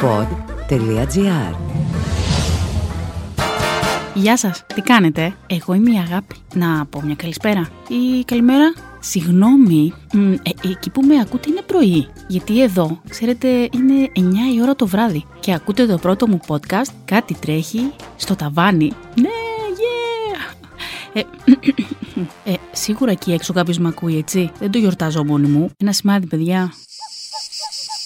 pod.gr Γεια σας, τι κάνετε, εγώ είμαι η Αγάπη. Να πω μια καλησπέρα ή καλημέρα. Συγγνώμη, μ, ε, εκεί που με ακούτε είναι πρωί. Γιατί εδώ, ξέρετε, είναι 9 η ώρα το βράδυ και ακούτε το πρώτο μου podcast, κάτι τρέχει στο ταβάνι. Ναι, yeah! Ε, ε, σίγουρα εκεί έξω κάποιος με ακούει, έτσι. Δεν το γιορτάζω μόνη μου. Ένα σημάδι, παιδιά.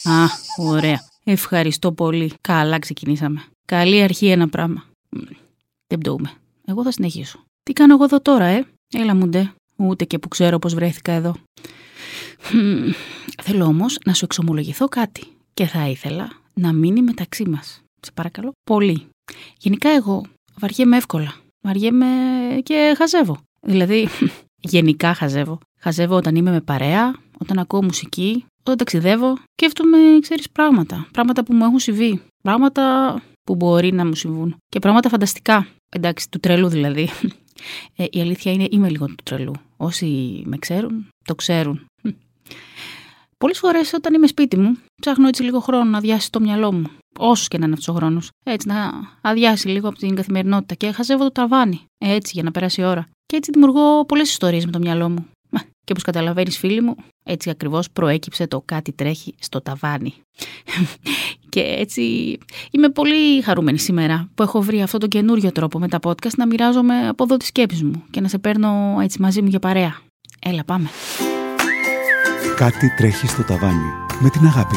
Α, ωραία. Ευχαριστώ πολύ. Καλά ξεκινήσαμε. Καλή αρχή ένα πράγμα. Μ, Δεν πτωούμε. Εγώ θα συνεχίσω. Τι κάνω εγώ εδώ τώρα, ε; Έλα μου ντε. Ούτε και που ξέρω πώς βρέθηκα εδώ. Μμμ, Θέλω όμως να σου εξομολογηθώ κάτι. Και θα ήθελα να μείνει μεταξύ μας. Σε παρακαλώ. Πολύ. Γενικά εγώ βαριέμαι εύκολα. Βαριέμαι και χαζεύω. Δηλαδή, γενικά χαζεύω. Χαζεύω όταν είμαι με παρέα, όταν ακούω μουσική, όταν ταξιδεύω. Σκέφτομαι, ξέρεις, πράγματα. Πράγματα που μου έχουν συμβεί. Πράγματα που μπορεί να μου συμβούν. Και πράγματα φανταστικά. Εντάξει, του τρελού δηλαδή. Ε, η αλήθεια είναι είμαι λίγο του τρελού. Όσοι με ξέρουν, το ξέρουν. Πολλές φορές όταν είμαι σπίτι μου, ψάχνω έτσι λίγο χρόνο να αδειάσει το μυαλό μου. Όσο και να είναι αυτός ο χρόνος. Έτσι να αδειάσει λίγο από την καθημερινότητα και χαζεύω το ταβάνι. Έτσι για να περάσει η ώρα. Και έτσι δημιουργώ πολλές ιστορίες με το μυαλό μου. Μα, Και όπως καταλαβαίνεις, φίλοι μου, έτσι ακριβώς προέκυψε το κάτι τρέχει στο ταβάνι. και έτσι είμαι πολύ χαρούμενη σήμερα που έχω βρει αυτό το καινούριο τρόπο με τα podcast να μοιράζομαι από εδώ τις σκέψεις μου και να σε παίρνω έτσι μαζί μου για παρέα. Έλα, πάμε. Κάτι τρέχει στο ταβάνι. Με την αγάπη.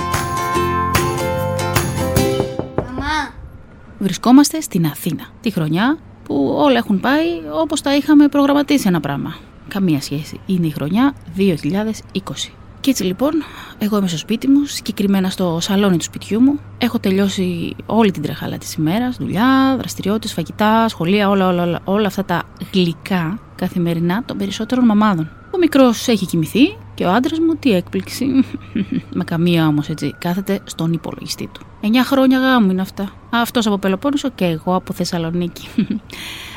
Μαμά, Βρισκόμαστε στην Αθήνα, τη χρονιά που όλα έχουν πάει όπως τα είχαμε προγραμματίσει ένα πράγμα. Καμία σχέση. Είναι η χρονιά 2020. Και έτσι λοιπόν, εγώ είμαι στο σπίτι μου, συγκεκριμένα στο σαλόνι του σπιτιού μου. Έχω τελειώσει όλη την τρεχάλα της ημέρας, δουλειά, δραστηριότητες, φαγητά, σχολεία, όλα, όλα, όλα, όλα αυτά τα γλυκά καθημερινά των περισσότερων μαμάδων. Ο μικρός έχει κοιμηθεί και ο άντρας μου, τι έκπληξη, με καμία όμως έτσι, κάθεται στον υπολογιστή του. 9 χρόνια γάμου είναι αυτά. Αυτός από Πελοπόννησο και εγώ από Θεσσαλονίκη.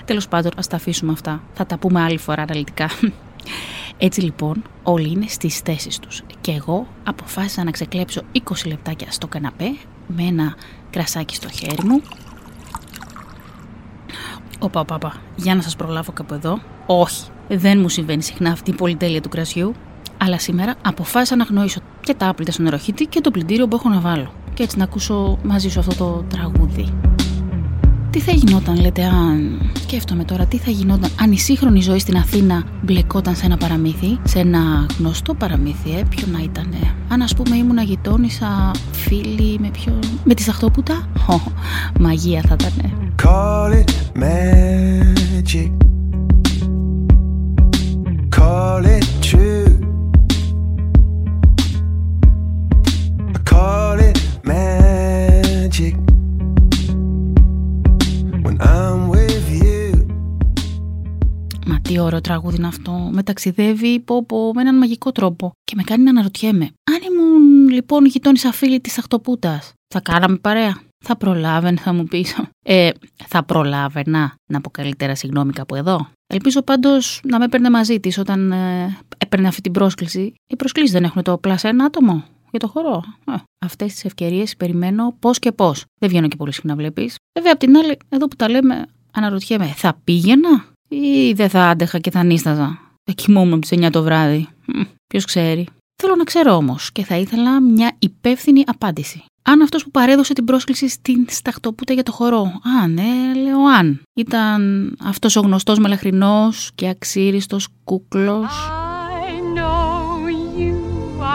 Τέλος πάντων, ας τα αφήσουμε αυτά. Θα τα πούμε άλλη φορά αναλυτικά. Έτσι λοιπόν, όλοι είναι στις θέσεις τους και εγώ αποφάσισα να ξεκλέψω 20 λεπτάκια στο καναπέ με ένα κρασάκι στο χέρι μου. Οπα, οπα, οπα. Για να σας προλάβω κάπου εδώ. Όχι, δεν μου συμβαίνει συχνά αυτή η πολυτέλεια του κρασιού. Αλλά σήμερα αποφάσισα να γνωρίσω και τα άπλυτα στον νεροχύτη και το πλυντήριο που έχω να βάλω. Και έτσι να ακούσω μαζί σου αυτό το τραγούδι. Τι θα γινόταν, λέτε, αν. Σκέφτομαι τώρα, τι θα γινόταν αν η σύγχρονη ζωή στην Αθήνα μπλεκόταν σε ένα παραμύθι, σε ένα γνωστό παραμύθι, ε, ποιο να ήταν. Αν ας πούμε ήμουν γειτόνισσα, φίλη με ποιο. με τη Σαχτόπουτα. Ω, μαγεία θα ήταν. Call it magic. Call it true. Ωραίο τραγούδι είναι αυτό. Με ταξιδεύει πω, πω, με έναν μαγικό τρόπο. Και με κάνει να αναρωτιέμαι. Αν ήμουν λοιπόν γειτόνισσα φίλη της Αχτοπούτας, θα κάναμε παρέα; Θα προλάβαινε, θα μου πεις. Ε, θα προλάβαινα να πω καλύτερα συγγνώμη κάπου εδώ. Ελπίζω πάντως να με έπαιρνε μαζί της όταν ε, έπαιρνε αυτή την πρόσκληση. Οι προσκλήσεις δεν έχουν το πλάσα ένα άτομο για το χορό. Ε, Αυτές τις ευκαιρίες περιμένω πώς και πώς. Δεν βγαίνω και πολύ συχνά, βλέπεις. Βέβαια, απ' την άλλη, εδώ που τα λέμε, αναρωτιέμαι, θα πήγαινα; Ή δεν θα άντεχα και θα νίσταζα. Θα κοιμόμουν από τις 9 το βράδυ. Ποιος ξέρει. Θέλω να ξέρω όμως και θα ήθελα μια υπεύθυνη απάντηση. Αν αυτός που παρέδωσε την πρόσκληση στην Σταχτοπούτα για το χορό, αν, ναι, λέω αν, ήταν αυτός ο γνωστός μελαχρινός και αξίριστος κούκλος. I know you.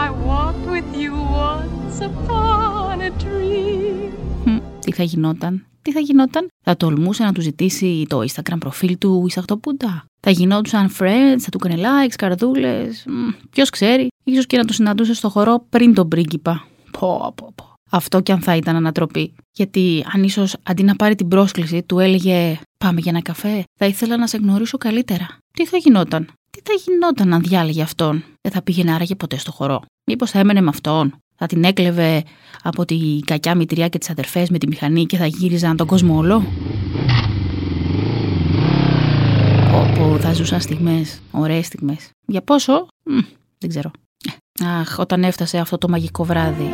I walked with you once upon a dream. Τι θα γινόταν, τι θα γινόταν; Θα τολμούσε να του ζητήσει το Instagram προφίλ του η Σταχτοπούτα. Θα γινόντουσαν friends, θα του έκανε likes, καρδούλες. Ποιος ξέρει, ίσως και να το συναντούσε στο χορό πριν τον πρίγκιπα. Πω, πω, πω. Αυτό κι αν θα ήταν ανατροπή. Γιατί αν ίσως αντί να πάρει την πρόσκληση του έλεγε Πάμε για ένα καφέ, θα ήθελα να σε γνωρίσω καλύτερα. Τι θα γινόταν; Τι θα γινόταν αν διάλεγε αυτόν; Δεν θα πήγαινε άραγε ποτέ στο χορό. Μήπως θα έμενε με αυτόν; θα την έκλεβε από τη κακιά μητριά και τις αδερφές με τη μηχανή και θα γύριζαν τον κόσμο όλο. Όπου θα ζούσαν στιγμές, ωραίες στιγμές. Για πόσο, δεν ξέρω. Αχ, όταν έφτασε αυτό το μαγικό βράδυ.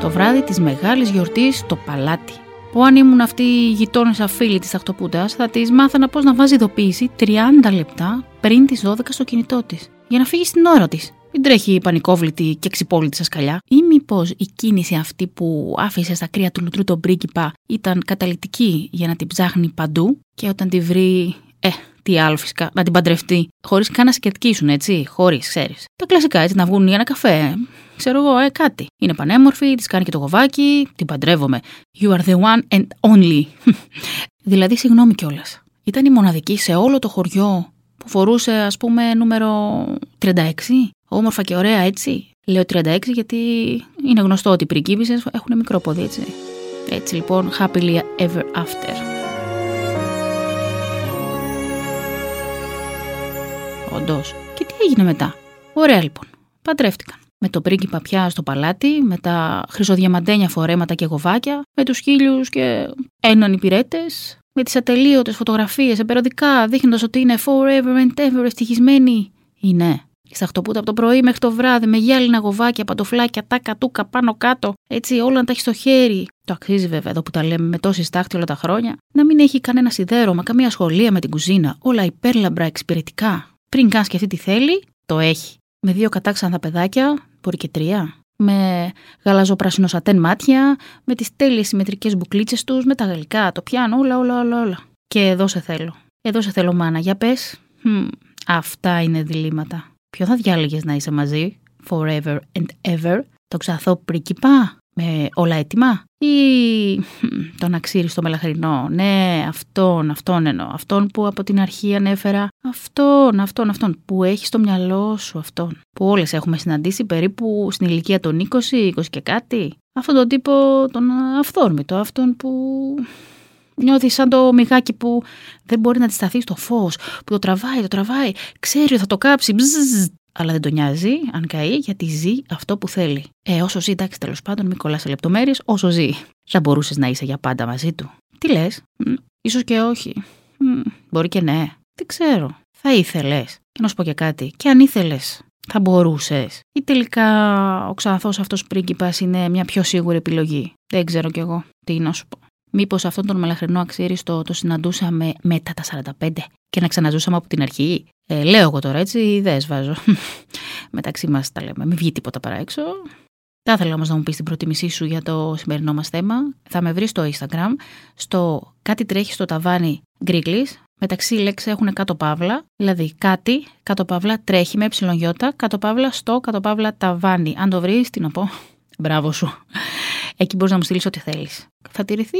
Το βράδυ της μεγάλης γιορτής στο παλάτι. Που αν ήμουν αυτή η γειτόνισσα φίλη της Ταχτοπούτα, θα της μάθανα πώς να βάζει ειδοποίηση 30 λεπτά πριν τις 12 στο κινητό της. Για να φύγει στην ώρα της. Μην τρέχει πανικόβλητη και ξυπόλυτη σκαλιά. Ή μήπως η κίνηση αυτή που άφησε στα κρύα του λουτρού τον πρίγκιπα ήταν καταλητική για να την ψάχνει παντού και όταν τη βρει. Ε, τι άλλο φυσικά, να την παντρευτεί, χωρίς καν να σκετκίσουν, έτσι, χωρίς, ξέρεις. Τα κλασικά, έτσι, να βγουν για ένα καφέ. Ξέρω εγώ, ε, κάτι. Είναι πανέμορφη, της κάνει και το γοβάκι, την παντρεύομαι. You are the one and only. δηλαδή, συγγνώμη κιόλας. Ήταν η μοναδική σε όλο το χωριό που φορούσε, ας πούμε, νούμερο 36. Όμορφα και ωραία, έτσι. Λέω 36 γιατί είναι γνωστό ότι οι πριγκίπισσες έχουν μικρό πόδι, έτσι. Έτσι λοιπόν, happily ever after. Όντω. Και τι έγινε μετά; Ωραία λοιπόν. Παντρεύτηκαν. Με το πρίγκιπα πια στο παλάτι, με τα χρυσοδιαμαντένια φορέματα και γοβάκια, με τους χίλιους και έναν υπηρέτες, με τις ατελείωτες φωτογραφίες σε περιοδικά, δείχνοντας ότι είναι forever and ever ευτυχισμένοι. Είναι. Στα χτωπούτα από το πρωί μέχρι το βράδυ, με γυάλινα γοβάκια, παντοφλάκια, τάκα, τούκα, πάνω κάτω. Έτσι, όλα να τα έχει στο χέρι. Το αξίζει βέβαια εδώ που τα λέμε με τόση στάχτη όλα τα χρόνια. Να μην έχει κανένα σιδέρωμα, καμία σχολεία με την κουζίνα. Όλα υπέρλαμπρα εξυπηρετικά. Πριν καν σκεφτεί τι θέλει, το έχει. Με δύο κατάξανθα παιδάκια, μπορεί και τρία. Με γαλαζοπράσινο σατέν μάτια, με τις τέλειες συμμετρικές μπουκλίτσες τους, με τα γαλλικά, το πιάνω, όλα, όλα, όλα, όλα. Και εδώ σε θέλω. Εδώ σε θέλω, μάνα. Για πες. αυτά είναι διλήμματα. Ποιο θα διάλεγες να είσαι μαζί, forever and ever, το ξαθό πρίκυπα, με όλα έτοιμα, ή τον αξίρι στο μελαχρινό; Ναι, αυτόν, αυτόν εννοώ. Αυτόν που από την αρχή ανέφερα. Αυτόν, αυτόν, αυτόν. Που έχει στο μυαλό σου αυτόν. Που όλες έχουμε συναντήσει περίπου στην ηλικία των 20, 20 και κάτι. Αυτόν τον τύπο, τον αυθόρμητο. Αυτόν που Νιώθεις σαν το μυγάκι που δεν μπορεί να αντισταθείς στο φως, που το τραβάει, το τραβάει, ξέρει ότι θα το κάψει, μπζζ, αλλά δεν τον νοιάζει αν καεί γιατί ζει αυτό που θέλει. Ε, όσο ζει, εντάξει, τέλος πάντων, μην κολλάς σε λεπτομέρειες, όσο ζει. Θα μπορούσες να είσαι για πάντα μαζί του. Τι λες, ίσως και όχι. Μ, μπορεί και ναι. Δεν ξέρω. Θα ήθελες. Και να σου πω και κάτι. Και αν ήθελες, θα μπορούσες. Ή τελικά ο ξανθός αυτός πρίγκιπας είναι μια πιο σίγουρη επιλογή. Δεν ξέρω κι εγώ. Τι να σου πω. Μήπως αυτόν τον μελαχρινό αξίριστο το συναντούσαμε μετά τα 45 και να ξαναζούσαμε από την αρχή; Ε, λέω εγώ τώρα έτσι, ιδέες βάζω. Μεταξύ μας τα λέμε, μην βγει τίποτα παρά έξω. Θα ήθελα όμως να μου πεις την προτίμησή σου για το σημερινό μας θέμα. Θα με βρεις στο Instagram, στο κάτι τρέχει στο ταβάνι γκρίκλης, μεταξύ λέξη έχουν κάτω παύλα, δηλαδή κάτι, κάτω παύλα τρέχει με ε, κάτω παύλα στο, κάτω παύλα ταβάνι. Αν το βρεις, τι να πω, μπράβο σου. Εκεί μπορείς να μου στείλεις ό,τι θέλεις. Θα τηρηθεί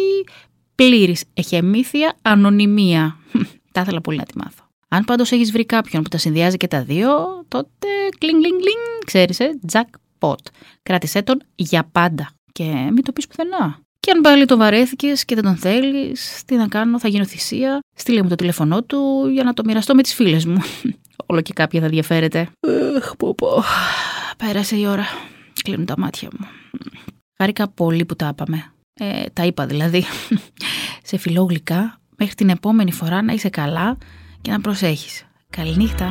πλήρης εχεμήθεια ανωνυμία. Τα ήθελα πολύ να τη μάθω. Αν πάντως έχεις βρει κάποιον που τα συνδυάζει και τα δύο, τότε κλινγκ, κλινγκ, κλινγκ, ξέρεις, ε, jackpot. Κράτησέ τον για πάντα. Και μην το πεις πουθενά. Και αν πάλι το βαρέθηκες και δεν τον θέλεις, τι να κάνω, θα γίνω θυσία. Στείλε μου το τηλέφωνό του για να το μοιραστώ με τις φίλες μου. Όλο και κάποια θα ενδιαφέρεται. Αχ, πω, πω. Πέρασε η ώρα. Κλείνουν τα μάτια μου. Χάρηκα πολύ που τα είπαμε. Ε, τα είπα δηλαδή. Σε φιλόγλυκα, μέχρι την επόμενη φορά να είσαι καλά και να προσέχεις. Καληνύχτα.